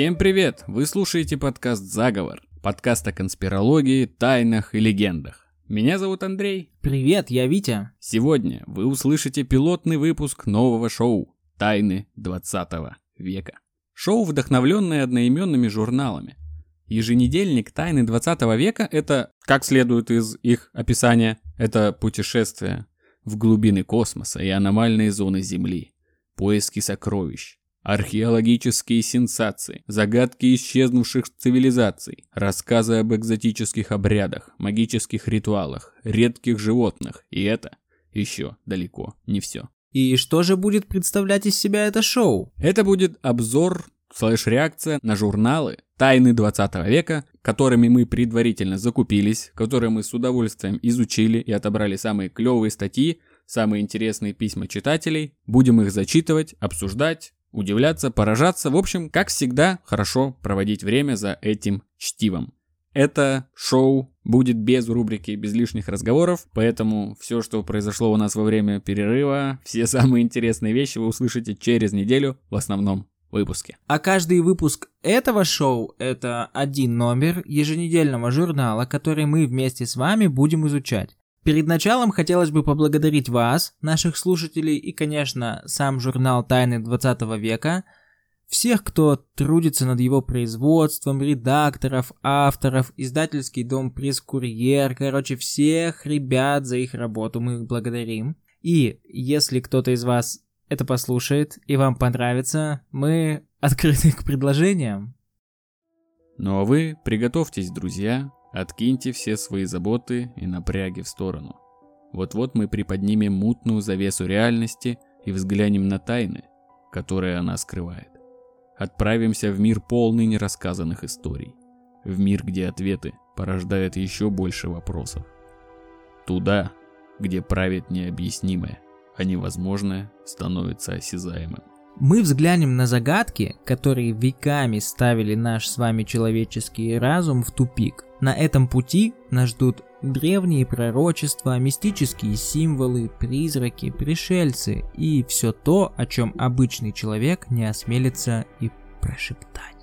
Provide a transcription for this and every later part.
Всем привет! Вы слушаете подкаст «Заговор». Подкаст о конспирологии, тайнах и легендах. Меня зовут Андрей. Привет, я Витя. Сегодня вы услышите пилотный выпуск нового шоу «Тайны 20 века». Шоу, вдохновленное одноименными журналами. Еженедельник «Тайны 20 века» — это, как следует из их описания, это путешествие в глубины космоса и аномальные зоны Земли, поиски сокровищ, археологические сенсации, загадки исчезнувших цивилизаций, рассказы об экзотических обрядах, магических ритуалах, редких животных, и это еще далеко не все. И что же будет представлять из себя это шоу? Это будет обзор слэш-реакция на журналы «Тайны 20 века», которыми мы предварительно закупились, которые мы с удовольствием изучили и отобрали самые клевые статьи, самые интересные письма читателей. Будем их зачитывать, обсуждать, удивляться, поражаться. В общем, как всегда, хорошо проводить время за этим чтивом. Это шоу будет без рубрики, без лишних разговоров, поэтому все, что произошло у нас во время перерыва, все самые интересные вещи вы услышите через неделю в основном выпуске. А каждый выпуск этого шоу – это один номер еженедельного журнала, который мы вместе с вами будем изучать. Перед началом хотелось бы поблагодарить вас, наших слушателей, и, конечно, сам журнал «Тайны 20 века», всех, кто трудится над его производством, редакторов, авторов, издательский дом «Пресс-курьер», короче, всех ребят за их работу мы их благодарим. И если кто-то из вас это послушает и вам понравится, мы открыты к предложениям. Ну а вы приготовьтесь, друзья, откиньте все свои заботы и напряги в сторону. Вот-вот мы приподнимем мутную завесу реальности и взглянем на тайны, которые она скрывает. Отправимся в мир полный нерассказанных историй. В мир, где ответы порождают еще больше вопросов. Туда, где правит необъяснимое – а невозможное становится осязаемым. Мы взглянем на загадки, которые веками ставили наш с вами человеческий разум в тупик. На этом пути нас ждут древние пророчества, мистические символы, призраки, пришельцы и все то, о чем обычный человек не осмелится и прошептать.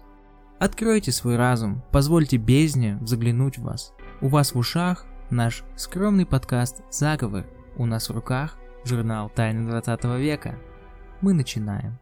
Откройте свой разум, позвольте бездне заглянуть в вас. У вас в ушах наш скромный подкаст «Заговор», у нас в руках журнал «Тайны 20 века». Мы начинаем.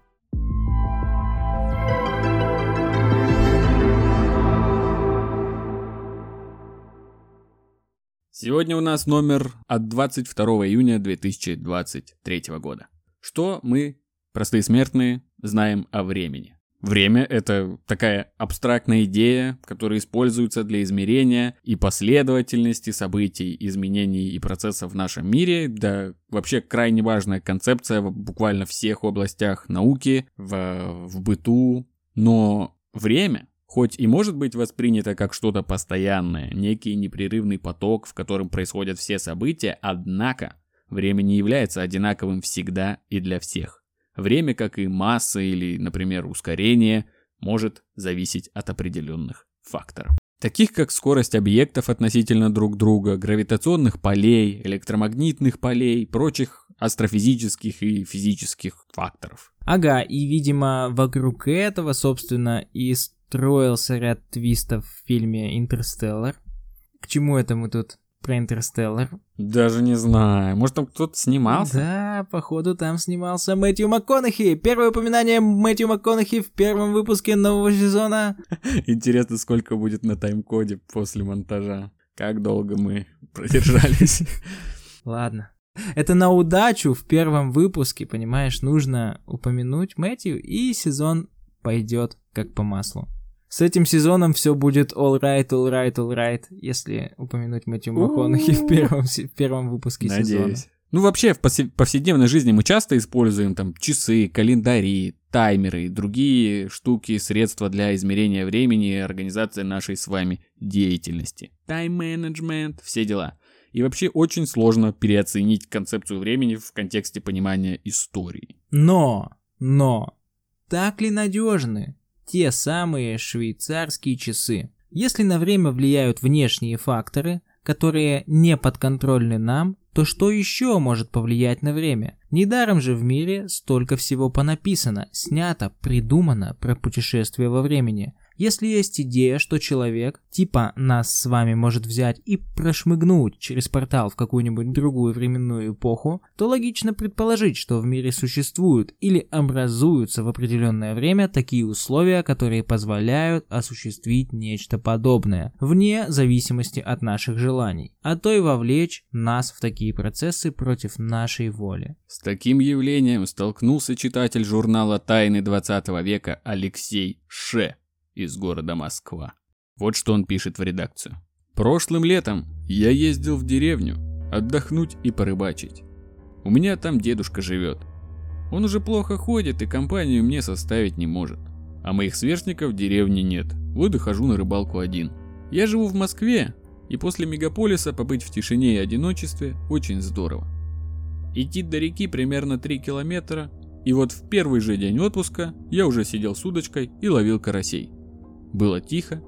Сегодня у нас номер от 22 июня 2023 года. Что мы, простые смертные, знаем о времени? Время — это такая абстрактная идея, которая используется для измерения и последовательности событий, изменений и процессов в нашем мире. Да, вообще крайне важная концепция в буквально всех областях науки, в, в быту. Но время, хоть и может быть воспринято как что-то постоянное, некий непрерывный поток, в котором происходят все события, однако время не является одинаковым всегда и для всех. Время, как и масса или, например, ускорение, может зависеть от определенных факторов. Таких как скорость объектов относительно друг друга, гравитационных полей, электромагнитных полей, прочих астрофизических и физических факторов. Ага, и, видимо, вокруг этого, собственно, и строился ряд твистов в фильме «Интерстеллар». К чему это мы тут про Интерстеллар. Даже не знаю. Может, там кто-то снимался? Да, походу там снимался Мэтью МакКонахи. Первое упоминание Мэтью МакКонахи в первом выпуске нового сезона. Интересно, сколько будет на тайм-коде после монтажа. Как долго мы продержались. Ладно. Это на удачу в первом выпуске, понимаешь, нужно упомянуть Мэтью, и сезон пойдет как по маслу. С этим сезоном все будет all right, all right, all right, если упомянуть Мэтью Макконахи в первом, в первом выпуске Надеюсь. сезона. Ну, вообще, в повседневной жизни мы часто используем там часы, календари, таймеры и другие штуки, средства для измерения времени и организации нашей с вами деятельности. Тайм-менеджмент, все дела. И вообще очень сложно переоценить концепцию времени в контексте понимания истории. Но, но, так ли надежны те самые швейцарские часы. Если на время влияют внешние факторы, которые не подконтрольны нам, то что еще может повлиять на время? Недаром же в мире столько всего понаписано, снято, придумано про путешествия во времени. Если есть идея, что человек, типа нас с вами, может взять и прошмыгнуть через портал в какую-нибудь другую временную эпоху, то логично предположить, что в мире существуют или образуются в определенное время такие условия, которые позволяют осуществить нечто подобное, вне зависимости от наших желаний, а то и вовлечь нас в такие процессы против нашей воли. С таким явлением столкнулся читатель журнала «Тайны 20 века» Алексей Ше из города Москва. Вот что он пишет в редакцию. Прошлым летом я ездил в деревню отдохнуть и порыбачить. У меня там дедушка живет. Он уже плохо ходит и компанию мне составить не может. А моих сверстников в деревне нет. Вот и хожу на рыбалку один. Я живу в Москве, и после мегаполиса побыть в тишине и одиночестве очень здорово. Идти до реки примерно 3 километра, и вот в первый же день отпуска я уже сидел с удочкой и ловил карасей. Было тихо,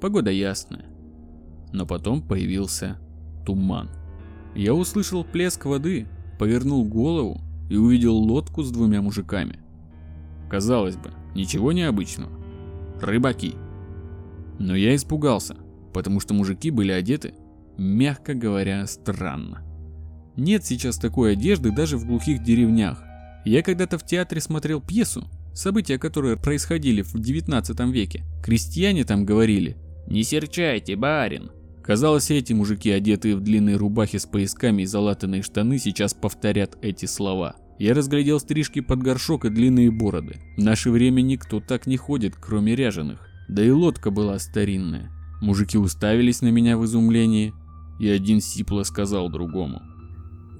погода ясная. Но потом появился туман. Я услышал плеск воды, повернул голову и увидел лодку с двумя мужиками. Казалось бы, ничего необычного. Рыбаки. Но я испугался, потому что мужики были одеты, мягко говоря, странно. Нет сейчас такой одежды даже в глухих деревнях. Я когда-то в театре смотрел пьесу, события которые происходили в 19 веке. Крестьяне там говорили «Не серчайте, барин!». Казалось, эти мужики, одетые в длинные рубахи с поясками и залатанные штаны, сейчас повторят эти слова. Я разглядел стрижки под горшок и длинные бороды. В наше время никто так не ходит, кроме ряженых. Да и лодка была старинная. Мужики уставились на меня в изумлении, и один сипло сказал другому.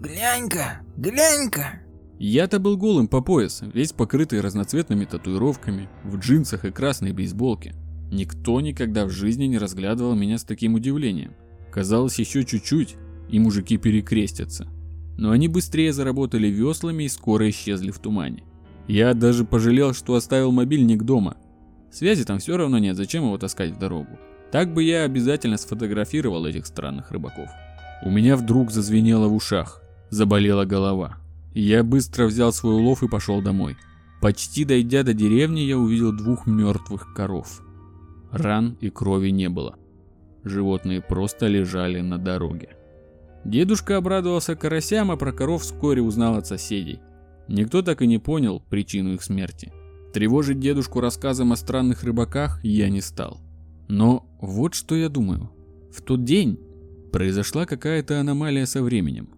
«Глянь-ка, глянь-ка!» Я-то был голым по пояс, весь покрытый разноцветными татуировками, в джинсах и красной бейсболке. Никто никогда в жизни не разглядывал меня с таким удивлением. Казалось, еще чуть-чуть, и мужики перекрестятся. Но они быстрее заработали веслами и скоро исчезли в тумане. Я даже пожалел, что оставил мобильник дома. Связи там все равно нет, зачем его таскать в дорогу. Так бы я обязательно сфотографировал этих странных рыбаков. У меня вдруг зазвенело в ушах, заболела голова. Я быстро взял свой улов и пошел домой. Почти дойдя до деревни, я увидел двух мертвых коров. Ран и крови не было. Животные просто лежали на дороге. Дедушка обрадовался карасям, а про коров вскоре узнал от соседей. Никто так и не понял причину их смерти. Тревожить дедушку рассказом о странных рыбаках я не стал. Но вот что я думаю. В тот день произошла какая-то аномалия со временем.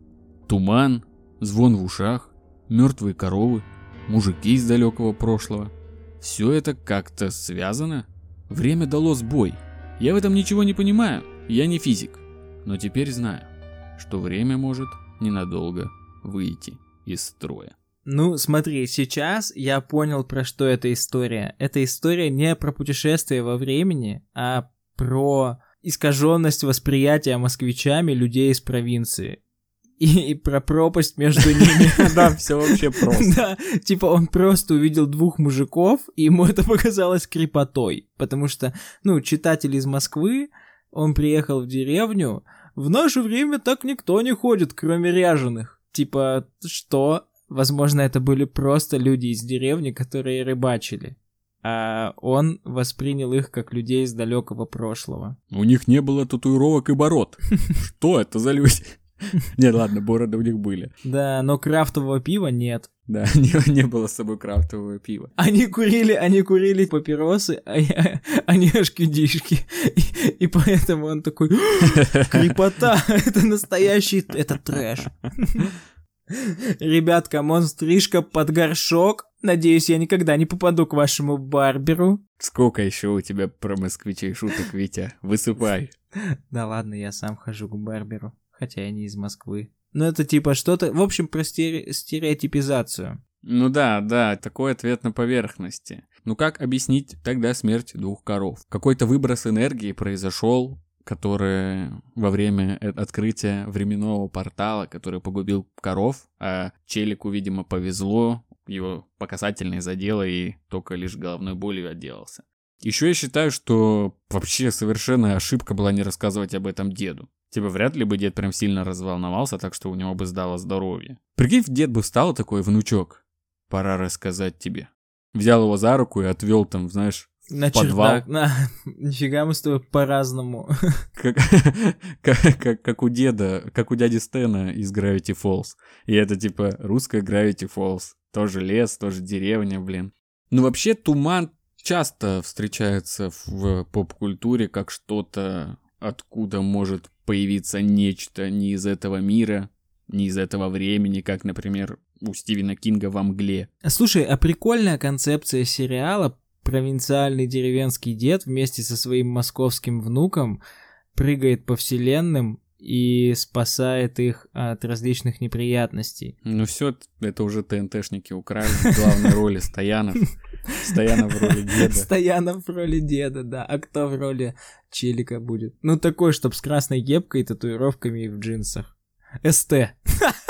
Туман, звон в ушах, мертвые коровы, мужики из далекого прошлого. Все это как-то связано? Время дало сбой. Я в этом ничего не понимаю, я не физик. Но теперь знаю, что время может ненадолго выйти из строя. Ну, смотри, сейчас я понял, про что эта история. Эта история не про путешествие во времени, а про искаженность восприятия москвичами людей из провинции и, и про пропасть между ними. Да, все вообще просто. Да, типа он просто увидел двух мужиков, и ему это показалось крепотой. Потому что, ну, читатель из Москвы, он приехал в деревню, в наше время так никто не ходит, кроме ряженых. Типа, что? Возможно, это были просто люди из деревни, которые рыбачили. А он воспринял их как людей из далекого прошлого. У них не было татуировок и бород. Что это за люди? Не, ладно, бороды у них были. Да, но крафтового пива нет. Да, не, не было с собой крафтового пива. Они курили, они курили папиросы, а, я, а не HQD -шки. И, и поэтому он такой, крипота, это настоящий, это трэш. Ребят, come on, стрижка под горшок. Надеюсь, я никогда не попаду к вашему барберу. Сколько еще у тебя про москвичей шуток, Витя? Высыпай. Да ладно, я сам хожу к барберу хотя я не из Москвы. Но это типа что-то, в общем, про стере- стереотипизацию. Ну да, да, такой ответ на поверхности. Ну как объяснить тогда смерть двух коров? Какой-то выброс энергии произошел, который во время открытия временного портала, который погубил коров, а Челику, видимо, повезло, его по касательной задело и только лишь головной болью отделался. Еще я считаю, что вообще совершенно ошибка была не рассказывать об этом деду. Типа, вряд ли бы дед прям сильно разволновался, так что у него бы сдало здоровье. Прикинь, дед бы встал такой, внучок, пора рассказать тебе. Взял его за руку и отвел там, знаешь, На подвал. чердак. На... Нифига мы с тобой по-разному. как, как, как, как у деда, как у дяди Стена из Gravity Falls. И это типа русская Gravity Falls. Тоже лес, тоже деревня, блин. Ну вообще туман часто встречается в поп-культуре как что-то, откуда может появиться нечто не из этого мира, не из этого времени, как, например, у Стивена Кинга во мгле. Слушай, а прикольная концепция сериала провинциальный деревенский дед вместе со своим московским внуком прыгает по вселенным и спасает их от различных неприятностей. Ну все, это уже ТНТшники украли в главной роли Стоянов. Стоянов в роли деда. Стоянов в роли деда, да. А кто в роли Челика будет? Ну такой, чтоб с красной кепкой, татуировками и в джинсах. СТ.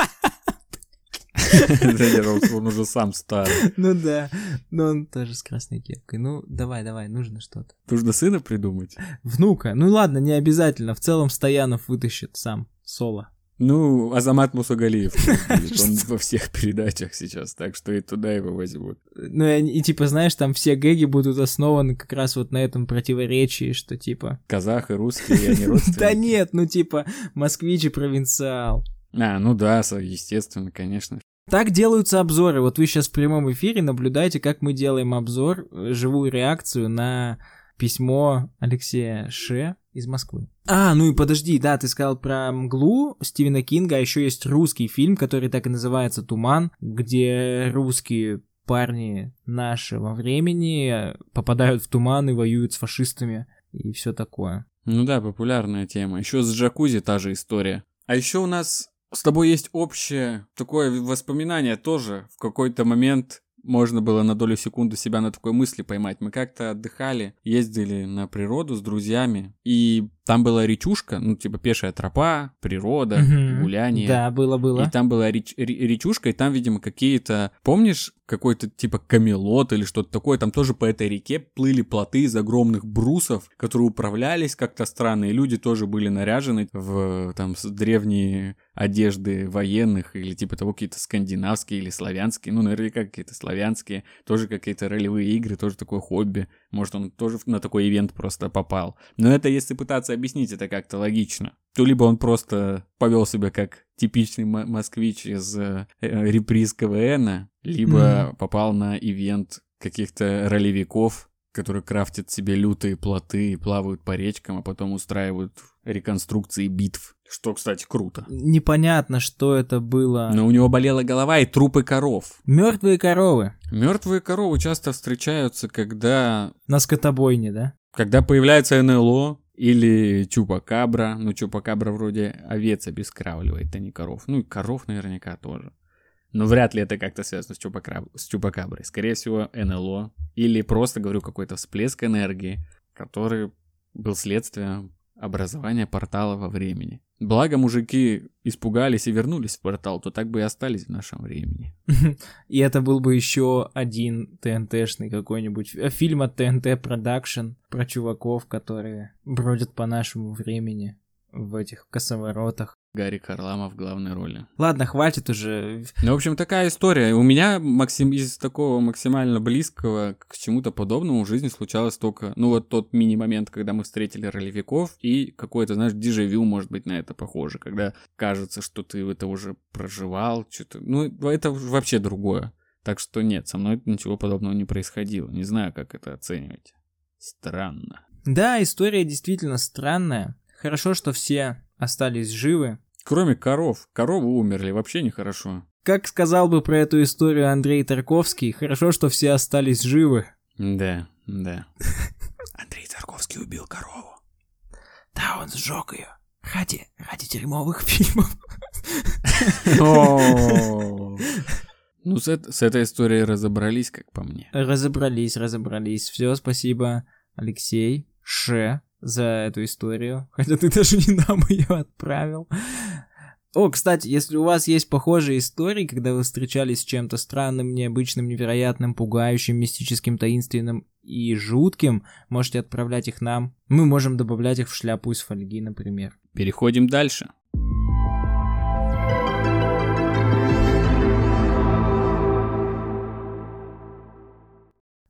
Он уже сам старый. Ну да, но он тоже с красной кепкой. Ну давай, давай, нужно что-то. Нужно сына придумать. Внука. Ну ладно, не обязательно. В целом Стоянов вытащит сам соло. Ну, Азамат Мусагалиев. Он во всех передачах сейчас, так что и туда его возьмут. Ну и, типа, знаешь, там все гэги будут основаны как раз вот на этом противоречии, что типа... Казах и русские, они родственники. Да нет, ну типа, москвич и провинциал. А, ну да, естественно, конечно. Так делаются обзоры. Вот вы сейчас в прямом эфире наблюдаете, как мы делаем обзор, э, живую реакцию на письмо Алексея Ше из Москвы. А, ну и подожди, да, ты сказал про мглу Стивена Кинга, а еще есть русский фильм, который так и называется «Туман», где русские парни нашего времени попадают в туман и воюют с фашистами и все такое. Ну да, популярная тема. Еще с джакузи та же история. А еще у нас с тобой есть общее такое воспоминание тоже. В какой-то момент можно было на долю секунды себя на такой мысли поймать. Мы как-то отдыхали, ездили на природу с друзьями, и там была речушка, ну, типа пешая тропа, природа, Мгм. гуляние. Да, было-было. И там была реч- ре- речушка, и там, видимо, какие-то... Помнишь, какой-то типа камелот или что-то такое? Там тоже по этой реке плыли плоты из огромных брусов, которые управлялись как-то странно, и люди тоже были наряжены в там древние одежды военных или типа того какие-то скандинавские или славянские, ну, наверняка какие-то славянские, тоже какие-то ролевые игры, тоже такое хобби. Может, он тоже на такой ивент просто попал. Но это если пытаться объяснить это как-то логично, то либо он просто повел себя как типичный мо- москвич из э, э, реприз КВН, либо попал на ивент каких-то ролевиков, которые крафтят себе лютые плоты и плавают по речкам, а потом устраивают реконструкции битв. Что, кстати, круто. Непонятно, что это было. Но у него болела голова и трупы коров. Мертвые коровы Мертвые коровы часто встречаются, когда на скотобойне, да? Когда появляется НЛО или Чупакабра, ну Чупакабра вроде овец обескравливает, а не коров. Ну и коров наверняка тоже. Но вряд ли это как-то связано с, Чупакраб- с Чупакаброй. Скорее всего, НЛО. Или просто, говорю, какой-то всплеск энергии, который был следствием образования портала во времени. Благо мужики испугались и вернулись в портал, то так бы и остались в нашем времени. И это был бы еще один ТНТшный какой-нибудь э, фильм от ТНТ Production про чуваков, которые бродят по нашему времени в этих косоворотах. Гарик Харламов в главной роли. Ладно, хватит уже. Ну, в общем, такая история. У меня максим... из такого максимально близкого к чему-то подобному в жизни случалось только, ну, вот тот мини-момент, когда мы встретили ролевиков, и какое-то, знаешь, дежавю, может быть, на это похоже, когда кажется, что ты это уже проживал, что-то... Ну, это вообще другое. Так что нет, со мной ничего подобного не происходило. Не знаю, как это оценивать. Странно. Да, история действительно странная. Хорошо, что все остались живы. Кроме коров. Коровы умерли, вообще нехорошо. Как сказал бы про эту историю Андрей Тарковский, хорошо, что все остались живы. Да, да. Андрей Тарковский убил корову. Да, он сжег ее. Ради, ради дерьмовых фильмов. Ну, с, с этой историей разобрались, как по мне. Разобрались, разобрались. Все, спасибо, Алексей, Ше, за эту историю. Хотя ты даже не нам ее отправил. О, кстати, если у вас есть похожие истории, когда вы встречались с чем-то странным, необычным, невероятным, пугающим, мистическим, таинственным и жутким, можете отправлять их нам. Мы можем добавлять их в шляпу из фольги, например. Переходим дальше.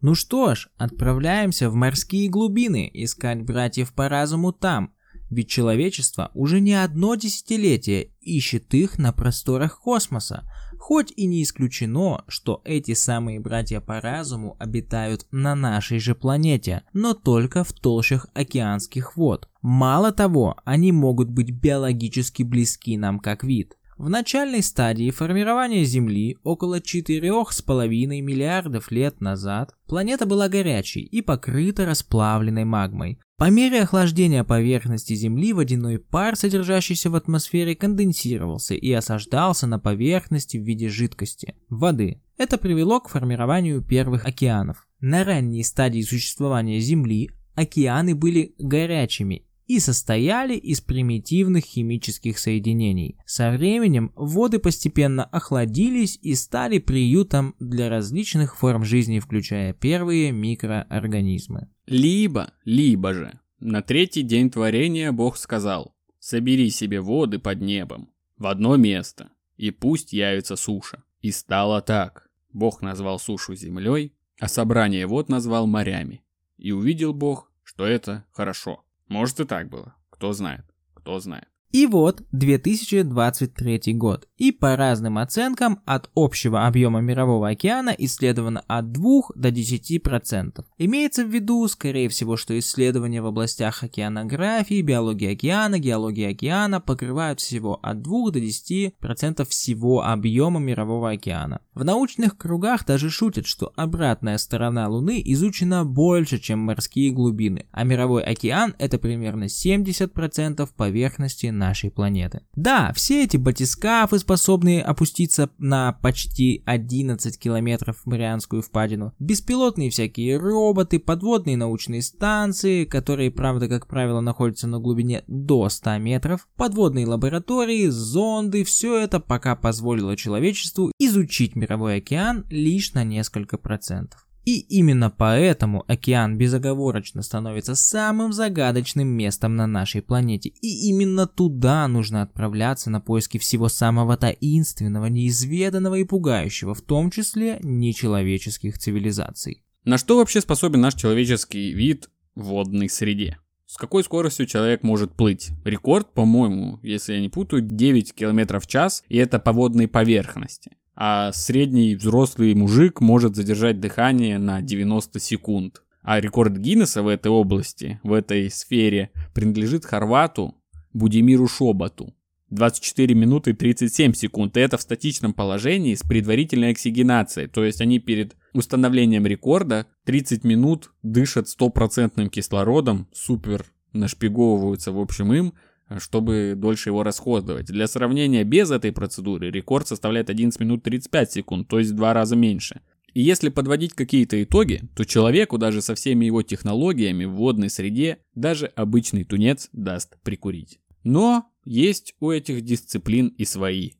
Ну что ж, отправляемся в морские глубины искать братьев по разуму там, ведь человечество уже не одно десятилетие ищет их на просторах космоса, хоть и не исключено, что эти самые братья по разуму обитают на нашей же планете, но только в толщах океанских вод. Мало того, они могут быть биологически близки нам как вид. В начальной стадии формирования Земли около 4,5 миллиардов лет назад планета была горячей и покрыта расплавленной магмой. По мере охлаждения поверхности Земли водяной пар, содержащийся в атмосфере, конденсировался и осаждался на поверхности в виде жидкости – воды. Это привело к формированию первых океанов. На ранней стадии существования Земли океаны были горячими и состояли из примитивных химических соединений. Со временем воды постепенно охладились и стали приютом для различных форм жизни, включая первые микроорганизмы. Либо, либо же, на третий день творения Бог сказал, собери себе воды под небом в одно место, и пусть явится суша. И стало так. Бог назвал сушу землей, а собрание вод назвал морями. И увидел Бог, что это хорошо. Может и так было. Кто знает. Кто знает. И вот 2023 год. И по разным оценкам от общего объема мирового океана исследовано от 2 до 10%. Имеется в виду, скорее всего, что исследования в областях океанографии, биологии океана, геологии океана покрывают всего от 2 до 10% всего объема мирового океана. В научных кругах даже шутят, что обратная сторона Луны изучена больше, чем морские глубины, а мировой океан это примерно 70% поверхности нашей планеты. Да, все эти батискафы, способные опуститься на почти 11 километров в Марианскую впадину, беспилотные всякие роботы, подводные научные станции, которые, правда, как правило, находятся на глубине до 100 метров, подводные лаборатории, зонды, все это пока позволило человечеству изучить мировой океан лишь на несколько процентов. И именно поэтому океан безоговорочно становится самым загадочным местом на нашей планете. И именно туда нужно отправляться на поиски всего самого таинственного, неизведанного и пугающего, в том числе нечеловеческих цивилизаций. На что вообще способен наш человеческий вид в водной среде? С какой скоростью человек может плыть? Рекорд, по-моему, если я не путаю, 9 км в час, и это по водной поверхности а средний взрослый мужик может задержать дыхание на 90 секунд. А рекорд Гиннесса в этой области, в этой сфере, принадлежит хорвату Будимиру Шобату. 24 минуты 37 секунд. И это в статичном положении с предварительной оксигенацией. То есть они перед установлением рекорда 30 минут дышат стопроцентным кислородом, супер нашпиговываются в общем им, чтобы дольше его расходовать. Для сравнения, без этой процедуры рекорд составляет 11 минут 35 секунд, то есть в два раза меньше. И если подводить какие-то итоги, то человеку даже со всеми его технологиями в водной среде даже обычный тунец даст прикурить. Но есть у этих дисциплин и свои,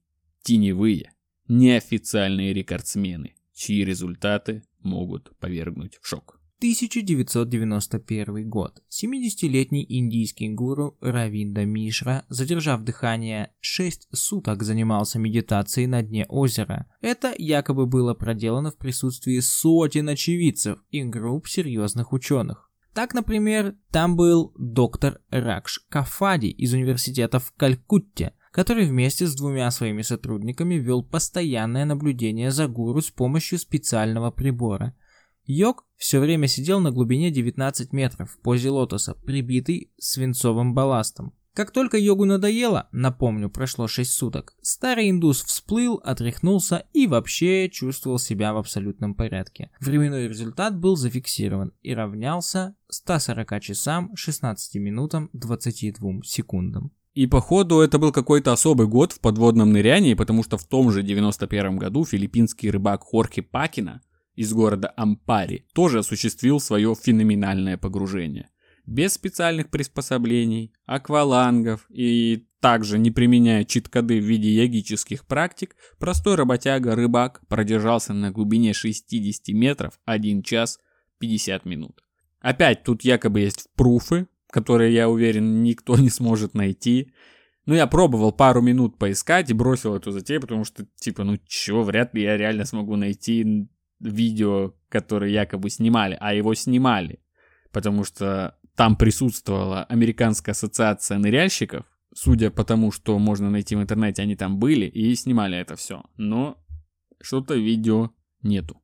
теневые, неофициальные рекордсмены, чьи результаты могут повергнуть в шок. 1991 год. 70-летний индийский гуру Равинда Мишра, задержав дыхание 6 суток, занимался медитацией на дне озера. Это якобы было проделано в присутствии сотен очевидцев и групп серьезных ученых. Так, например, там был доктор Ракш Кафади из университета в Калькутте, который вместе с двумя своими сотрудниками вел постоянное наблюдение за гуру с помощью специального прибора – Йог все время сидел на глубине 19 метров в позе лотоса, прибитый свинцовым балластом. Как только йогу надоело, напомню, прошло 6 суток, старый индус всплыл, отряхнулся и вообще чувствовал себя в абсолютном порядке. Временной результат был зафиксирован и равнялся 140 часам, 16 минутам, 22 секундам. И походу это был какой-то особый год в подводном нырянии, потому что в том же 91 году филиппинский рыбак Хорхе Пакина из города Ампари тоже осуществил свое феноменальное погружение. Без специальных приспособлений, аквалангов и также не применяя чит-коды в виде йогических практик, простой работяга-рыбак продержался на глубине 60 метров 1 час 50 минут. Опять тут якобы есть пруфы, которые, я уверен, никто не сможет найти. Ну, я пробовал пару минут поискать и бросил эту затею, потому что, типа, ну чё, вряд ли я реально смогу найти видео, которое якобы снимали, а его снимали. Потому что там присутствовала Американская ассоциация ныряльщиков, судя по тому, что можно найти в интернете, они там были и снимали это все. Но что-то видео нету.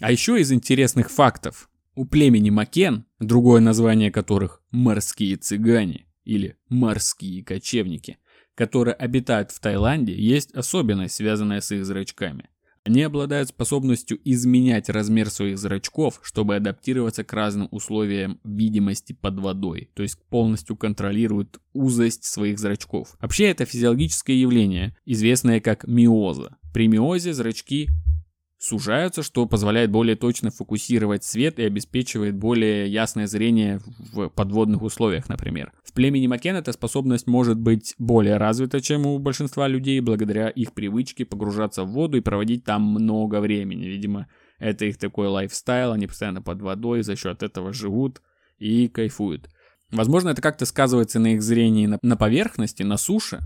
А еще из интересных фактов. У племени Макен, другое название которых морские цыгане или морские кочевники, которые обитают в Таиланде, есть особенность, связанная с их зрачками. Они обладают способностью изменять размер своих зрачков, чтобы адаптироваться к разным условиям видимости под водой, то есть полностью контролируют узость своих зрачков. Вообще это физиологическое явление, известное как миоза. При миозе зрачки сужаются, что позволяет более точно фокусировать свет и обеспечивает более ясное зрение в подводных условиях, например. В племени Макен эта способность может быть более развита, чем у большинства людей, благодаря их привычке погружаться в воду и проводить там много времени. Видимо, это их такой лайфстайл, они постоянно под водой, за счет этого живут и кайфуют. Возможно, это как-то сказывается на их зрении на, на поверхности, на суше,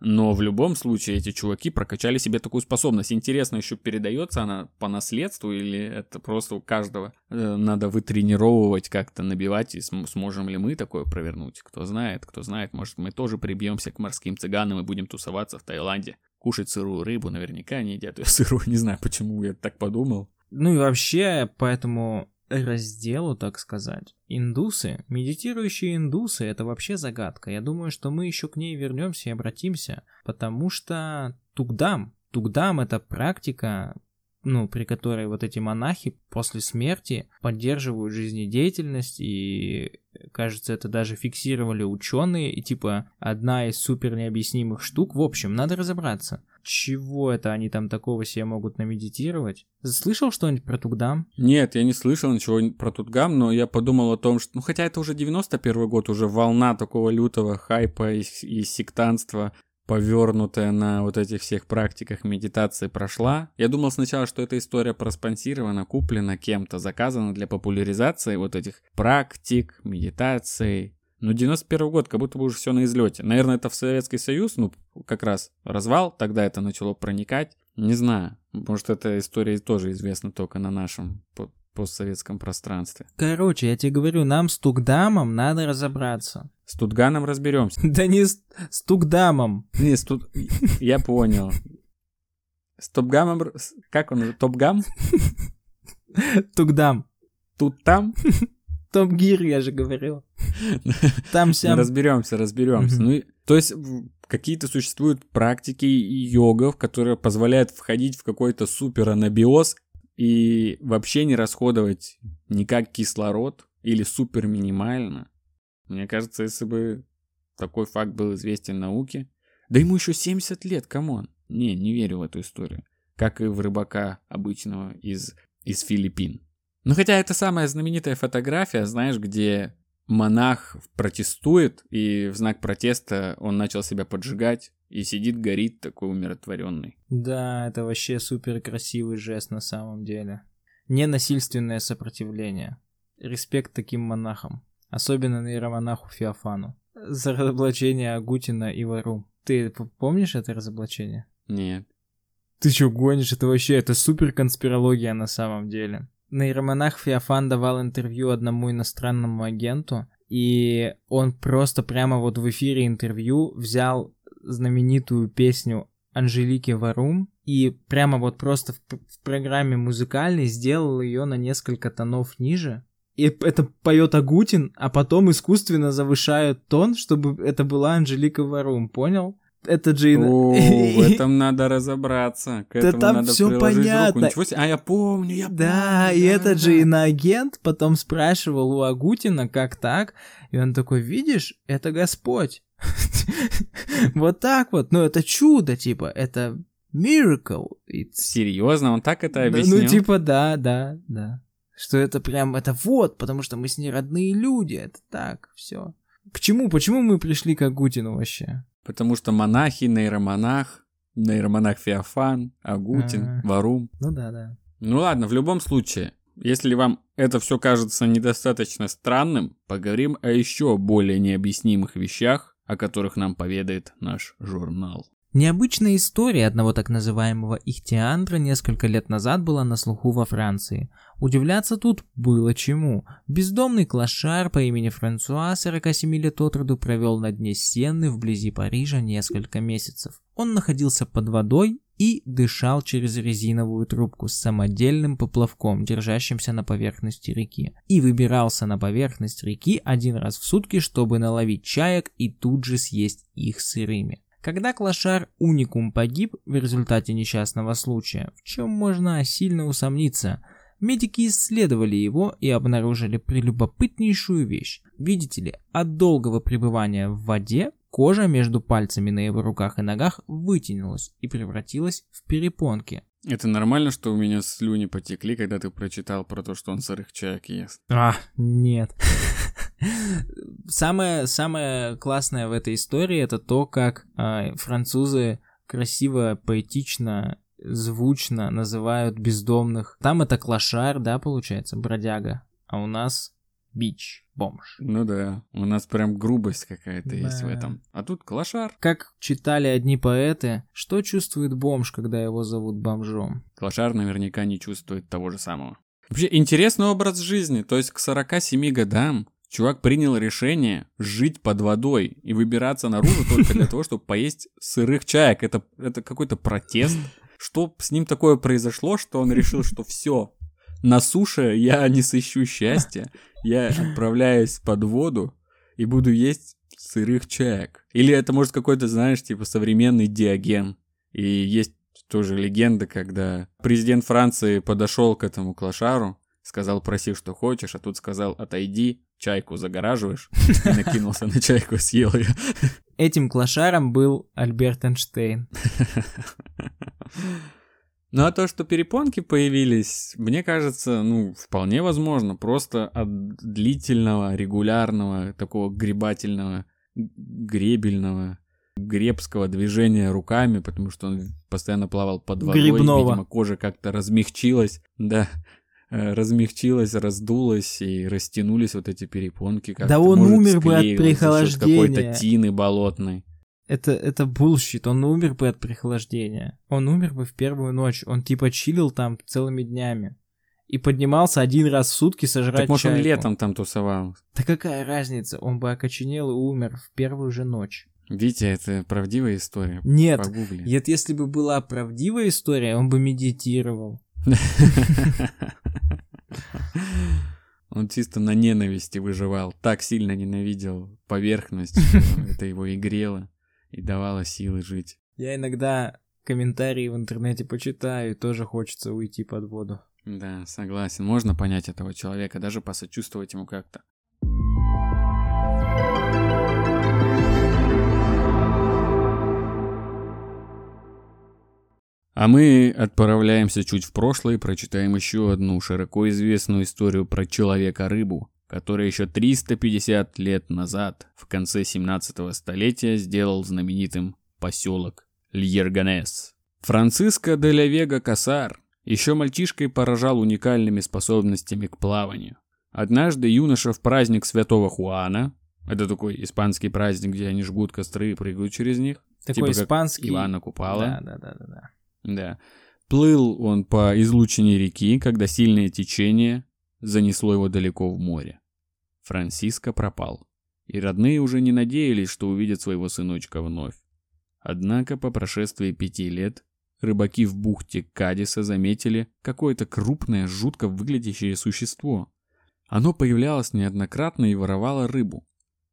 но в любом случае эти чуваки прокачали себе такую способность. Интересно, еще передается она по наследству или это просто у каждого э, надо вытренировывать как-то, набивать, и см- сможем ли мы такое провернуть? Кто знает, кто знает, может мы тоже прибьемся к морским цыганам и будем тусоваться в Таиланде. Кушать сырую рыбу, наверняка они едят ее сырую, не знаю, почему я так подумал. Ну и вообще, поэтому разделу, так сказать. Индусы, медитирующие индусы, это вообще загадка. Я думаю, что мы еще к ней вернемся и обратимся, потому что Тугдам, Тугдам это практика, ну, при которой вот эти монахи после смерти поддерживают жизнедеятельность, и, кажется, это даже фиксировали ученые, и типа одна из супер необъяснимых штук. В общем, надо разобраться чего это они там такого себе могут намедитировать? Слышал что-нибудь про Тугдам? Нет, я не слышал ничего про Тугдам, но я подумал о том, что... Ну, хотя это уже 91 год, уже волна такого лютого хайпа и, и сектанства, повернутая на вот этих всех практиках медитации прошла. Я думал сначала, что эта история проспонсирована, куплена кем-то, заказана для популяризации вот этих практик, медитаций, ну, 91 год, как будто бы уже все на излете. Наверное, это в Советский Союз, ну, как раз развал, тогда это начало проникать. Не знаю, может, эта история тоже известна только на нашем постсоветском пространстве. Короче, я тебе говорю, нам с Тугдамом надо разобраться. С Тутганом разберемся. Да не с, с Тугдамом. Не, с Тут... Я понял. С Топгамом... Как он? Топгам? Тугдам. Тут там? Топ Гир, я же говорил. Там вся... Разберемся, разберемся. Ну, то есть какие-то существуют практики йогов, которые позволяют входить в какой-то супер анабиоз и вообще не расходовать никак кислород или супер минимально. Мне кажется, если бы такой факт был известен науке, да ему еще 70 лет, come on. Не, не верю в эту историю. Как и в рыбака обычного из, из Филиппин. Ну хотя это самая знаменитая фотография, знаешь, где монах протестует, и в знак протеста он начал себя поджигать, и сидит, горит, такой умиротворенный. Да, это вообще супер красивый жест на самом деле. Ненасильственное сопротивление. Респект таким монахам. Особенно нейромонаху Феофану. За разоблачение Агутина и Вару. Ты помнишь это разоблачение? Нет. Ты чё гонишь? Это вообще, это супер конспирология на самом деле. Нейромонах Феофан давал интервью одному иностранному агенту, и он просто прямо вот в эфире интервью взял знаменитую песню Анжелики Варум и прямо вот просто в, в программе музыкальной сделал ее на несколько тонов ниже. И это поет Агутин, а потом искусственно завышают тон, чтобы это была Анжелика Варум, понял? Это же... О, в этом надо разобраться. К да там надо все понятно. Ничего себе. А я помню, я Да, помню, и да, этот да. же иноагент потом спрашивал у Агутина, как так, и он такой, видишь, это Господь. Вот так вот, ну это чудо, типа, это miracle. Серьезно, он так это объяснил? Ну типа да, да, да. Что это прям, это вот, потому что мы с ней родные люди, это так, все. К чему, почему мы пришли к Агутину вообще? Потому что монахи, нейромонах, нейромонах Феофан, Агутин, А-а-а. Варум. Ну да, да. Ну ладно, в любом случае, если вам это все кажется недостаточно странным, поговорим о еще более необъяснимых вещах, о которых нам поведает наш журнал. Необычная история одного так называемого ихтиандра несколько лет назад была на слуху во Франции. Удивляться тут было чему. Бездомный клошар по имени Франсуа, 47 лет от роду, провел на дне Сенны вблизи Парижа несколько месяцев. Он находился под водой и дышал через резиновую трубку с самодельным поплавком, держащимся на поверхности реки. И выбирался на поверхность реки один раз в сутки, чтобы наловить чаек и тут же съесть их сырыми. Когда клошар Уникум погиб в результате несчастного случая, в чем можно сильно усомниться, медики исследовали его и обнаружили прелюбопытнейшую вещь. Видите ли, от долгого пребывания в воде кожа между пальцами на его руках и ногах вытянулась и превратилась в перепонки. Это нормально, что у меня слюни потекли, когда ты прочитал про то, что он сырых чаек ест? А, нет. Самое, самое классное в этой истории это то, как э, французы красиво, поэтично, звучно называют бездомных. Там это клошар, да, получается, бродяга. А у нас бич, бомж. Ну да, у нас прям грубость какая-то да. есть в этом. А тут клошар. Как читали одни поэты, что чувствует бомж, когда его зовут бомжом? Клошар наверняка не чувствует того же самого. Вообще интересный образ жизни, то есть к 47 годам Чувак принял решение жить под водой и выбираться наружу только для того, чтобы поесть сырых чаек. Это, это какой-то протест. Что с ним такое произошло, что он решил, что все, на суше я не сыщу счастья, я отправляюсь под воду и буду есть сырых чаек. Или это может какой-то, знаешь, типа современный диаген. И есть тоже легенда, когда президент Франции подошел к этому клошару, сказал, проси, что хочешь, а тут сказал, отойди, чайку загораживаешь, и накинулся на чайку, съел ее. Этим клошаром был Альберт Эйнштейн. Ну а то, что перепонки появились, мне кажется, ну, вполне возможно. Просто от длительного, регулярного, такого гребательного, гребельного, гребского движения руками, потому что он постоянно плавал под водой. Грибного. Видимо, кожа как-то размягчилась. Да, Э, размягчилась, раздулась и растянулись вот эти перепонки. Да он умер бы от прихолаждения. какой-то тины болотной. Это, это bullshit, он умер бы от переохлаждения. Он умер бы в первую ночь, он типа чилил там целыми днями. И поднимался один раз в сутки сожрать Так может чайку. он летом там тусовал? Да какая разница, он бы окоченел и умер в первую же ночь. Витя, это правдивая история? Нет, нет, если бы была правдивая история, он бы медитировал. Он чисто на ненависти выживал. Так сильно ненавидел поверхность, это его и грело, и давало силы жить. Я иногда комментарии в интернете почитаю, и тоже хочется уйти под воду. Да, согласен. Можно понять этого человека, даже посочувствовать ему как-то. А мы отправляемся чуть в прошлое и прочитаем еще одну широко известную историю про человека-рыбу, который еще 350 лет назад, в конце 17 столетия, сделал знаменитым поселок Льерганес. Франциско де ла Вега Касар еще мальчишкой поражал уникальными способностями к плаванию. Однажды юноша в праздник святого Хуана, это такой испанский праздник, где они жгут костры и прыгают через них, такой типа испанский... как Ивана Купала. Да, да, да, да, да. Да. Плыл он по излучине реки, когда сильное течение занесло его далеко в море. Франциско пропал, и родные уже не надеялись, что увидят своего сыночка вновь. Однако по прошествии пяти лет рыбаки в бухте Кадиса заметили какое-то крупное, жутко выглядящее существо. Оно появлялось неоднократно и воровало рыбу.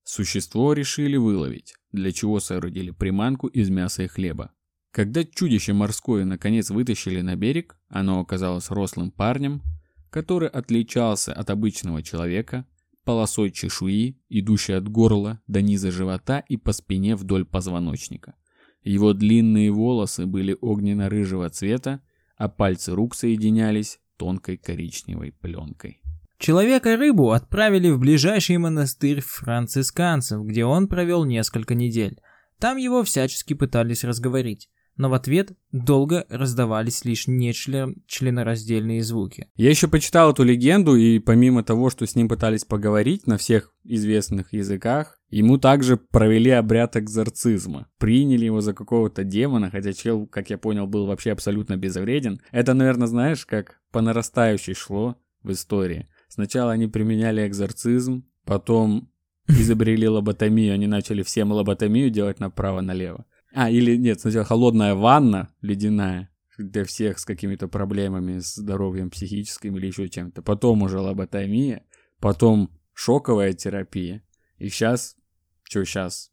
Существо решили выловить, для чего соорудили приманку из мяса и хлеба. Когда чудище морское наконец вытащили на берег, оно оказалось рослым парнем, который отличался от обычного человека полосой чешуи, идущей от горла до низа живота и по спине вдоль позвоночника. Его длинные волосы были огненно-рыжего цвета, а пальцы рук соединялись тонкой коричневой пленкой. Человека-рыбу отправили в ближайший монастырь францисканцев, где он провел несколько недель. Там его всячески пытались разговорить. Но в ответ долго раздавались лишь нечленораздельные звуки. Я еще почитал эту легенду, и помимо того, что с ним пытались поговорить на всех известных языках, ему также провели обряд экзорцизма. Приняли его за какого-то демона, хотя чел, как я понял, был вообще абсолютно безвреден. Это, наверное, знаешь, как по нарастающей шло в истории. Сначала они применяли экзорцизм, потом изобрели лоботомию, они начали всем лоботомию делать направо-налево. А, или нет, сначала холодная ванна ледяная для всех с какими-то проблемами с здоровьем психическим или еще чем-то. Потом уже лоботомия, потом шоковая терапия. И сейчас, что сейчас?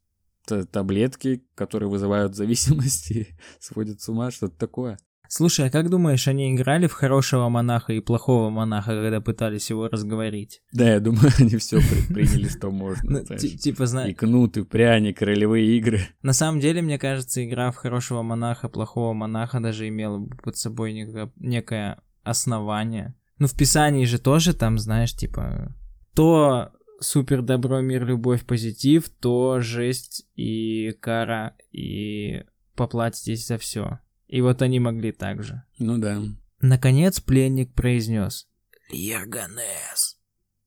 Таблетки, которые вызывают зависимости, сводят с ума, что-то такое. Слушай, а как думаешь, они играли в хорошего монаха и плохого монаха, когда пытались его разговорить? Да, я думаю, они все приняли, что можно. Ну, типа, знаешь... И кнут, и пряник, ролевые игры. На самом деле, мне кажется, игра в хорошего монаха, плохого монаха даже имела под собой некое основание. Ну, в Писании же тоже там, знаешь, типа, то супер добро, мир, любовь, позитив, то жесть и кара, и поплатитесь за все. И вот они могли так же. Ну да. Наконец пленник произнес «Лирганес».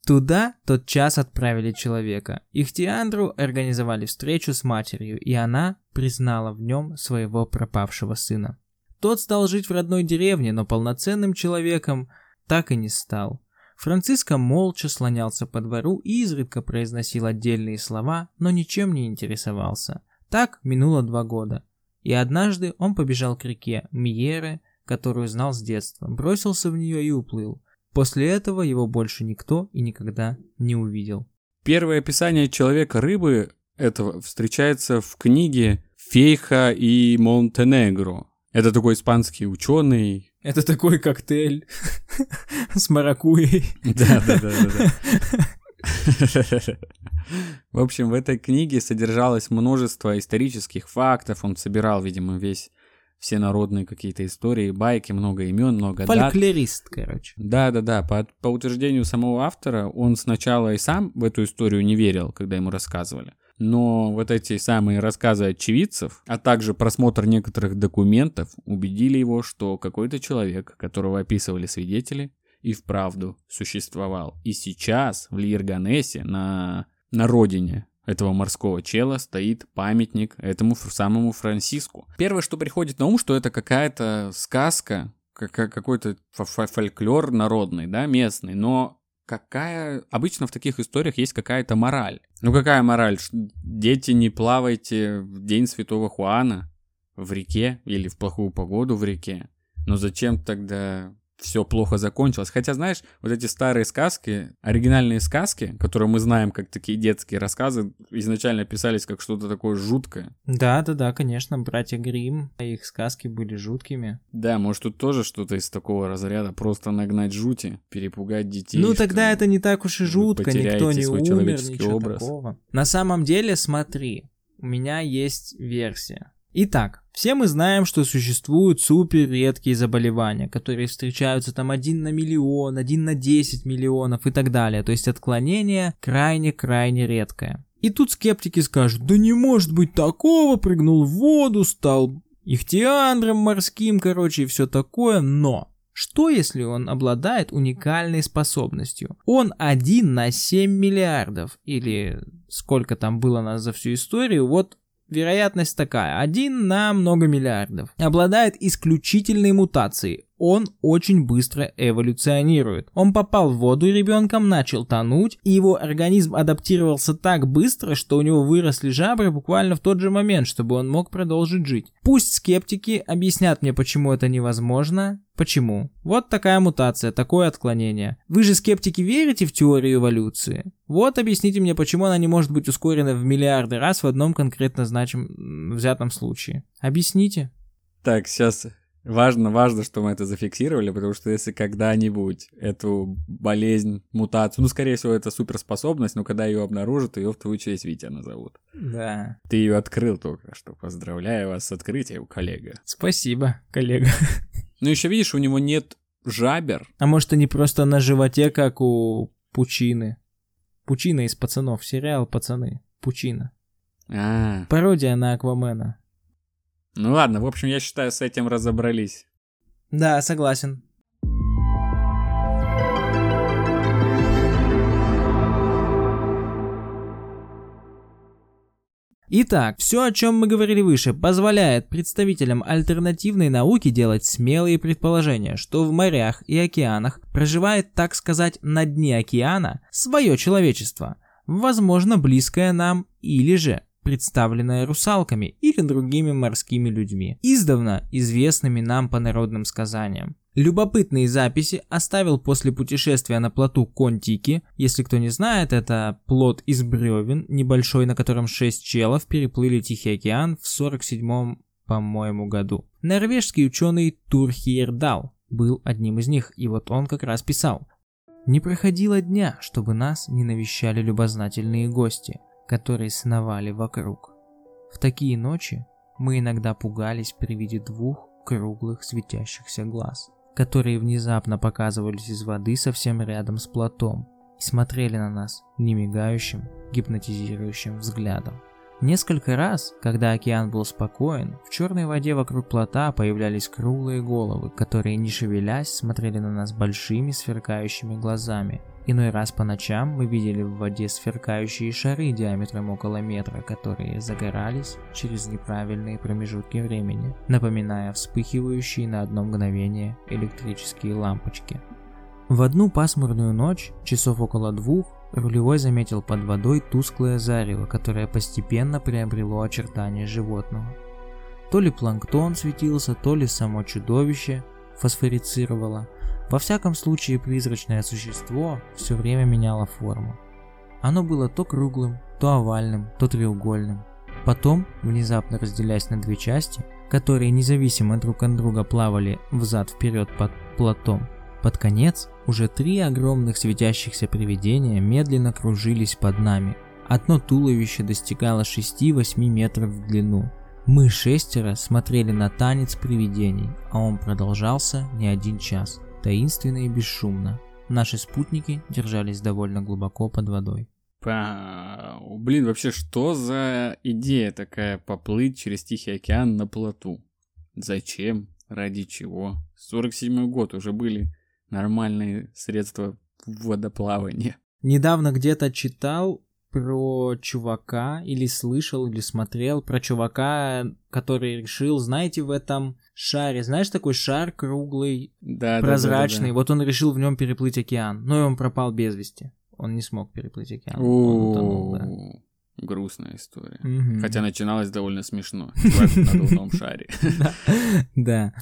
Туда тот час отправили человека. Ихтиандру организовали встречу с матерью, и она признала в нем своего пропавшего сына. Тот стал жить в родной деревне, но полноценным человеком так и не стал. Франциско молча слонялся по двору и изредка произносил отдельные слова, но ничем не интересовался. Так минуло два года. И однажды он побежал к реке Мьере, которую знал с детства, бросился в нее и уплыл. После этого его больше никто и никогда не увидел. Первое описание человека-рыбы этого встречается в книге Фейха и Монтенегро. Это такой испанский ученый. Это такой коктейль с маракуей. Да, да, да, да. В общем, в этой книге содержалось множество исторических фактов. Он собирал, видимо, весь все народные какие-то истории, байки, много имен, много дат. Фольклорист, короче. Да-да-да, по, по утверждению самого автора, он сначала и сам в эту историю не верил, когда ему рассказывали. Но вот эти самые рассказы очевидцев, а также просмотр некоторых документов убедили его, что какой-то человек, которого описывали свидетели, и вправду существовал. И сейчас в Лирганесе, на, на родине этого морского чела, стоит памятник этому самому Франциску. Первое, что приходит на ум, что это какая-то сказка, какой-то фольклор народный, да, местный, но какая... Обычно в таких историях есть какая-то мораль. Ну какая мораль? Дети, не плавайте в день Святого Хуана в реке или в плохую погоду в реке. Но зачем тогда все плохо закончилось. Хотя, знаешь, вот эти старые сказки, оригинальные сказки, которые мы знаем как такие детские рассказы, изначально писались как что-то такое жуткое. Да, да, да, конечно, братья Грим, их сказки были жуткими. Да, может тут тоже что-то из такого разряда, просто нагнать жути, перепугать детей. Ну тогда это не так уж и жутко, никто не свой умер, ничего образ. такого. На самом деле, смотри, у меня есть версия. Итак, все мы знаем, что существуют супер редкие заболевания, которые встречаются там один на миллион, один на 10 миллионов и так далее. То есть отклонение крайне-крайне редкое. И тут скептики скажут, да не может быть такого, прыгнул в воду, стал ихтиандром морским, короче, и все такое, но что если он обладает уникальной способностью? Он один на 7 миллиардов, или сколько там было нас за всю историю, вот Вероятность такая, один на много миллиардов. Обладает исключительной мутацией, он очень быстро эволюционирует. Он попал в воду ребенком начал тонуть, и его организм адаптировался так быстро, что у него выросли жабры буквально в тот же момент, чтобы он мог продолжить жить. Пусть скептики объяснят мне, почему это невозможно. Почему? Вот такая мутация, такое отклонение. Вы же скептики верите в теорию эволюции? Вот объясните мне, почему она не может быть ускорена в миллиарды раз в одном конкретно значим взятом случае. Объясните. Так, сейчас Важно, важно, что мы это зафиксировали, потому что если когда-нибудь эту болезнь, мутацию, ну, скорее всего, это суперспособность, но когда ее обнаружат, ее в твою честь Витя назовут. Да. Ты ее открыл только что. Поздравляю вас с открытием, коллега. Спасибо, коллега. Ну, еще видишь, у него нет жабер. А может, они просто на животе, как у Пучины. Пучина из пацанов, сериал «Пацаны». Пучина. А. Пародия на Аквамена. Ну ладно, в общем, я считаю, с этим разобрались. Да, согласен. Итак, все, о чем мы говорили выше, позволяет представителям альтернативной науки делать смелые предположения, что в морях и океанах проживает, так сказать, на дне океана свое человечество, возможно, близкое нам или же представленное русалками или другими морскими людьми, издавна известными нам по народным сказаниям. Любопытные записи оставил после путешествия на плоту Контики. Если кто не знает, это плот из бревен, небольшой, на котором шесть челов переплыли Тихий океан в 47-м, по-моему, году. Норвежский ученый Турхиердал был одним из них, и вот он как раз писал. Не проходило дня, чтобы нас не навещали любознательные гости, которые сновали вокруг. В такие ночи мы иногда пугались при виде двух круглых светящихся глаз которые внезапно показывались из воды совсем рядом с плотом и смотрели на нас немигающим, гипнотизирующим взглядом. Несколько раз, когда океан был спокоен, в черной воде вокруг плота появлялись круглые головы, которые, не шевелясь, смотрели на нас большими сверкающими глазами Иной раз по ночам мы видели в воде сверкающие шары диаметром около метра, которые загорались через неправильные промежутки времени, напоминая вспыхивающие на одно мгновение электрические лампочки. В одну пасмурную ночь, часов около двух, рулевой заметил под водой тусклое зарево, которое постепенно приобрело очертания животного. То ли планктон светился, то ли само чудовище фосфорицировало – во всяком случае, призрачное существо все время меняло форму. Оно было то круглым, то овальным, то треугольным. Потом, внезапно разделяясь на две части, которые независимо друг от друга плавали взад-вперед под платом, под конец уже три огромных светящихся привидения медленно кружились под нами. Одно туловище достигало 6-8 метров в длину. Мы шестеро смотрели на танец привидений, а он продолжался не один час таинственно и бесшумно. Наши спутники держались довольно глубоко под водой. Па... Блин, вообще, что за идея такая поплыть через Тихий океан на плоту? Зачем? Ради чего? 47 год уже были нормальные средства водоплавания. Недавно где-то читал про чувака, или слышал, или смотрел про чувака, который решил, знаете, в этом шаре, знаешь, такой шар круглый, да, прозрачный, да, да, да, да. вот он решил в нем переплыть океан, но и он пропал без вести. Он не смог переплыть океан. Он утонул, да. Грустная история. Угу. Хотя начиналась довольно смешно. На надувном шаре. Да,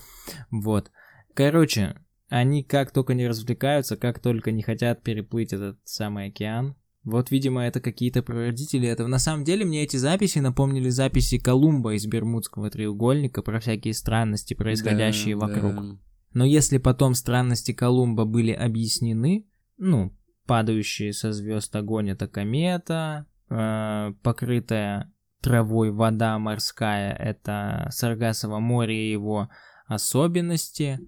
вот. Короче, они как только не развлекаются, как только не хотят переплыть этот самый океан, вот, видимо, это какие-то прародители этого. На самом деле, мне эти записи напомнили записи Колумба из Бермудского треугольника про всякие странности, происходящие да, вокруг. Да. Но если потом странности Колумба были объяснены, ну, падающие со звезд огонь это комета, э, покрытая травой вода морская это Саргасово море и его особенности,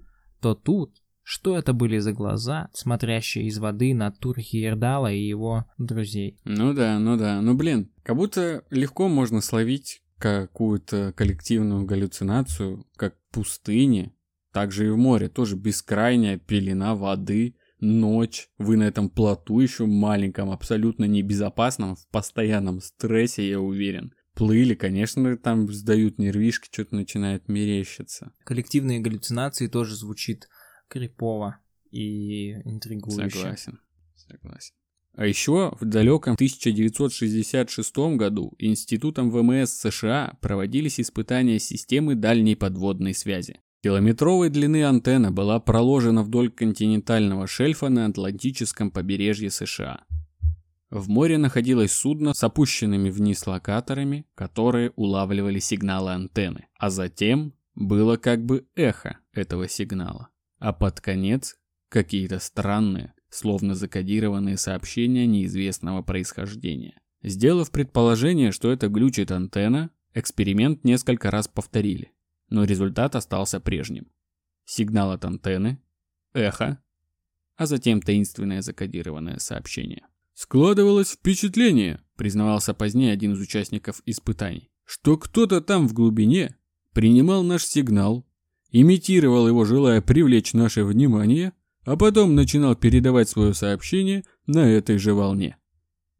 то тут что это были за глаза, смотрящие из воды на Турхиердала и его друзей? Ну да, ну да. Ну блин, как будто легко можно словить какую-то коллективную галлюцинацию, как в пустыне, также и в море, тоже бескрайняя пелена воды, ночь, вы на этом плоту еще маленьком, абсолютно небезопасном, в постоянном стрессе, я уверен. Плыли, конечно, там сдают нервишки, что-то начинает мерещиться. Коллективные галлюцинации тоже звучит крипово и интригующе. Согласен, согласен. А еще в далеком 1966 году Институтом ВМС США проводились испытания системы дальней подводной связи. Километровой длины антенна была проложена вдоль континентального шельфа на Атлантическом побережье США. В море находилось судно с опущенными вниз локаторами, которые улавливали сигналы антенны, а затем было как бы эхо этого сигнала а под конец какие-то странные, словно закодированные сообщения неизвестного происхождения. Сделав предположение, что это глючит антенна, эксперимент несколько раз повторили, но результат остался прежним. Сигнал от антенны, эхо, а затем таинственное закодированное сообщение. «Складывалось впечатление», признавался позднее один из участников испытаний, что кто-то там в глубине принимал наш сигнал, имитировал его, желая привлечь наше внимание, а потом начинал передавать свое сообщение на этой же волне.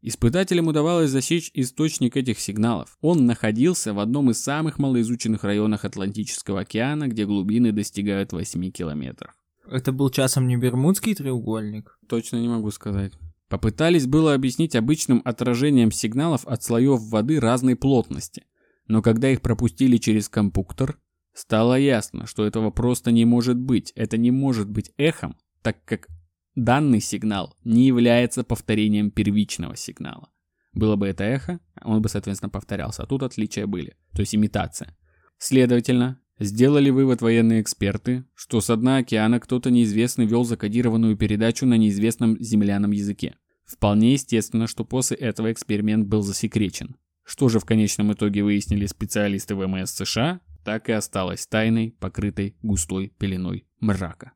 Испытателям удавалось засечь источник этих сигналов. Он находился в одном из самых малоизученных районов Атлантического океана, где глубины достигают 8 километров. Это был часом не Бермудский треугольник? Точно не могу сказать. Попытались было объяснить обычным отражением сигналов от слоев воды разной плотности, но когда их пропустили через компуктор, стало ясно, что этого просто не может быть. Это не может быть эхом, так как данный сигнал не является повторением первичного сигнала. Было бы это эхо, он бы, соответственно, повторялся. А тут отличия были, то есть имитация. Следовательно, сделали вывод военные эксперты, что с дна океана кто-то неизвестный вел закодированную передачу на неизвестном земляном языке. Вполне естественно, что после этого эксперимент был засекречен. Что же в конечном итоге выяснили специалисты ВМС США, так и осталось тайной, покрытой густой пеленой мрака.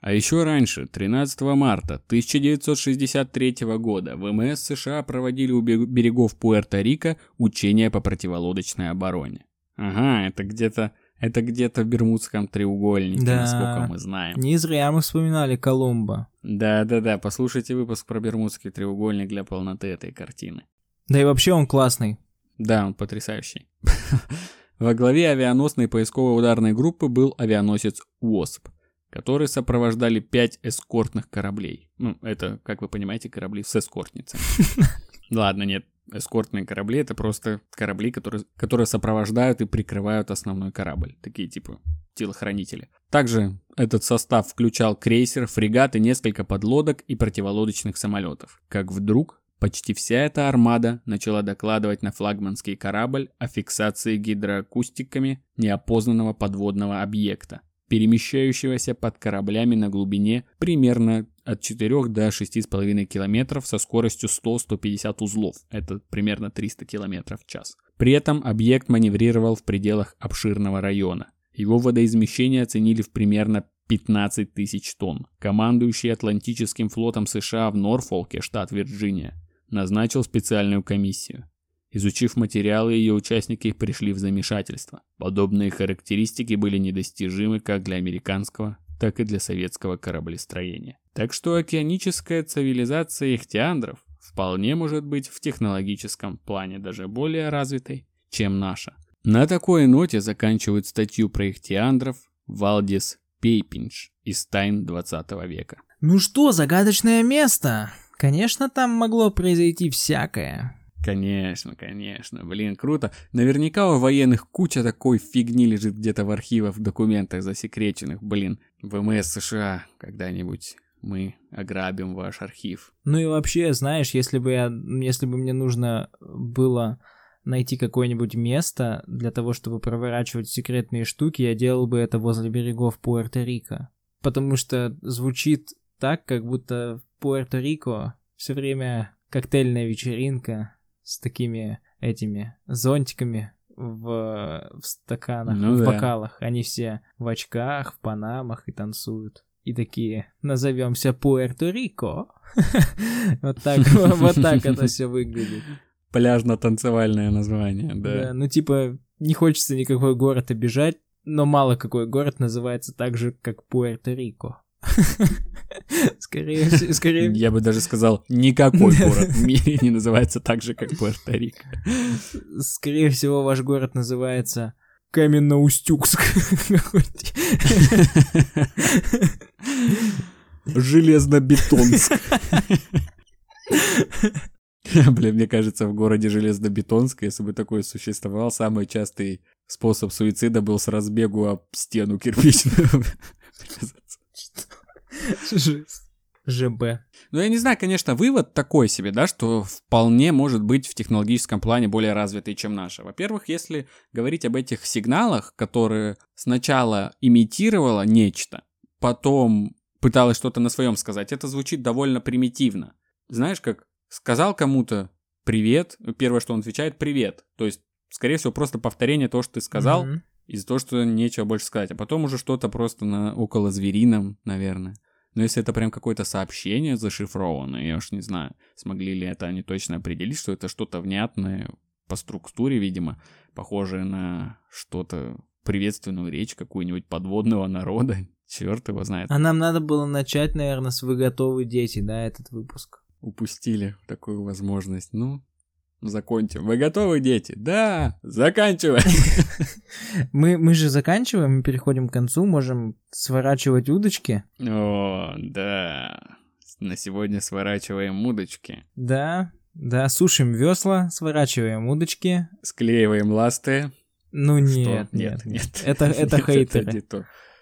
А еще раньше, 13 марта 1963 года, ВМС США проводили у берегов Пуэрто-Рико учения по противолодочной обороне. Ага, это где-то это где-то в Бермудском треугольнике, да. насколько мы знаем. Не зря мы вспоминали Колумба. Да-да-да, послушайте выпуск про Бермудский треугольник для полноты этой картины. Да и вообще он классный. Да, он потрясающий. Во главе авианосной поисковой ударной группы был авианосец УОСП которые сопровождали пять эскортных кораблей. Ну, это, как вы понимаете, корабли с эскортницами. Ладно, нет, эскортные корабли это просто корабли, которые, которые сопровождают и прикрывают основной корабль. Такие типа телохранители. Также этот состав включал крейсер, фрегат и несколько подлодок и противолодочных самолетов. Как вдруг почти вся эта армада начала докладывать на флагманский корабль о фиксации гидроакустиками неопознанного подводного объекта перемещающегося под кораблями на глубине примерно от 4 до 6,5 километров со скоростью 100-150 узлов, это примерно 300 километров в час. При этом объект маневрировал в пределах обширного района. Его водоизмещение оценили в примерно 15 тысяч тонн. Командующий Атлантическим флотом США в Норфолке, штат Вирджиния, назначил специальную комиссию. Изучив материалы, ее участники пришли в замешательство. Подобные характеристики были недостижимы как для американского, так и для советского кораблестроения. Так что океаническая цивилизация ихтиандров вполне может быть в технологическом плане даже более развитой, чем наша. На такой ноте заканчивают статью про ихтиандров Валдис Пейпинч из тайн 20 века. Ну что, загадочное место? Конечно, там могло произойти всякое. Конечно, конечно. Блин, круто. Наверняка у военных куча такой фигни лежит где-то в архивах, в документах засекреченных. Блин, ВМС США когда-нибудь мы ограбим ваш архив. Ну и вообще, знаешь, если бы я, если бы мне нужно было найти какое-нибудь место для того, чтобы проворачивать секретные штуки, я делал бы это возле берегов Пуэрто-Рико. Потому что звучит так, как будто в Пуэрто-Рико все время коктейльная вечеринка, с такими этими зонтиками в, в стаканах, ну, в да. бокалах. Они все в очках, в панамах и танцуют. И такие, назовемся Пуэрто-Рико. Вот так, вот так это все выглядит. Пляжно-танцевальное название, да. Да, ну типа, не хочется никакой город обижать, но мало какой город называется так же, как Пуэрто-Рико. Скорее скорее Я бы даже сказал, никакой город в мире не называется так же, как Пуэрто-Рико. Скорее всего, ваш город называется Каменно-Устюгск. Железнобетонск. Блин, мне кажется, в городе Железнобетонск, если бы такой существовал, самый частый способ суицида был с разбегу об стену кирпичную. ЖБ. Ну, я не знаю, конечно, вывод такой себе, да, что вполне может быть в технологическом плане более развитый, чем наша. Во-первых, если говорить об этих сигналах, которые сначала имитировала нечто, потом пыталась что-то на своем сказать, это звучит довольно примитивно. Знаешь, как сказал кому-то привет, первое, что он отвечает, привет. То есть, скорее всего, просто повторение того, что ты сказал, mm-hmm. Из-за того, что нечего больше сказать. А потом уже что-то просто на около зверином, наверное. Но если это прям какое-то сообщение зашифрованное, я уж не знаю, смогли ли это они точно определить, что это что-то внятное по структуре, видимо, похожее на что-то приветственную речь какую-нибудь подводного народа. Черт его знает. А нам надо было начать, наверное, с «Вы готовы, дети», да, этот выпуск. Упустили такую возможность. Ну, закончим. Вы готовы, дети? Да, заканчиваем. Мы, мы же заканчиваем, мы переходим к концу, можем сворачивать удочки. О, да. На сегодня сворачиваем удочки. Да, да, сушим весла, сворачиваем удочки. Склеиваем ласты. Ну нет, нет, нет. Это, это хейтеры.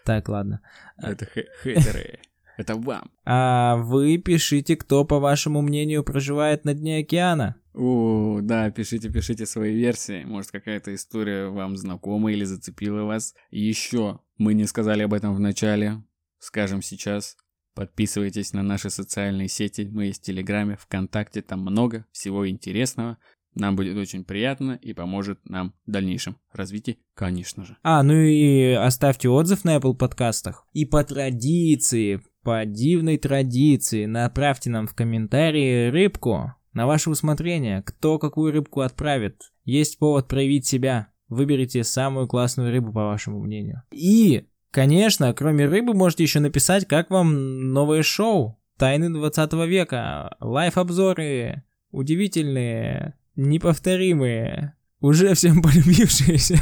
Так, ладно. Это хе- хейтеры. Это вам. А вы пишите, кто, по вашему мнению, проживает на дне океана. О, да, пишите, пишите свои версии. Может, какая-то история вам знакома или зацепила вас. Еще мы не сказали об этом в начале. Скажем сейчас. Подписывайтесь на наши социальные сети. Мы есть в Телеграме, ВКонтакте. Там много всего интересного. Нам будет очень приятно и поможет нам в дальнейшем развитии, конечно же. А, ну и оставьте отзыв на Apple подкастах. И по традиции, по дивной традиции, направьте нам в комментарии рыбку на ваше усмотрение. Кто какую рыбку отправит. Есть повод проявить себя. Выберите самую классную рыбу, по вашему мнению. И, конечно, кроме рыбы, можете еще написать, как вам новое шоу. Тайны 20 века. Лайф-обзоры. Удивительные. Неповторимые. Уже всем полюбившиеся.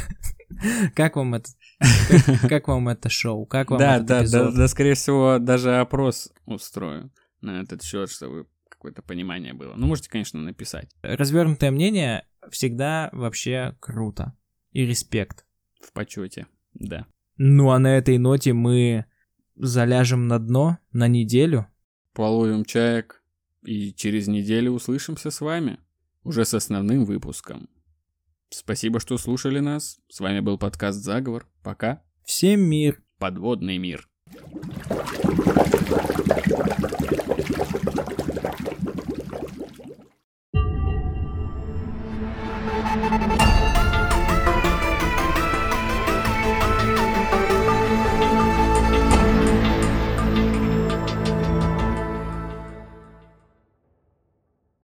Как вам это? Как, вам это шоу? Как вам Да, да, да, скорее всего, даже опрос устрою на этот счет, чтобы какое-то понимание было. Ну, можете, конечно, написать Развернутое мнение всегда вообще круто. И респект. в почете. Да. Ну а на этой ноте мы заляжем на дно на неделю. Половим чаек и через неделю услышимся с вами. Уже с основным выпуском. Спасибо, что слушали нас. С вами был подкаст «Заговор». Пока. Всем мир! Подводный мир.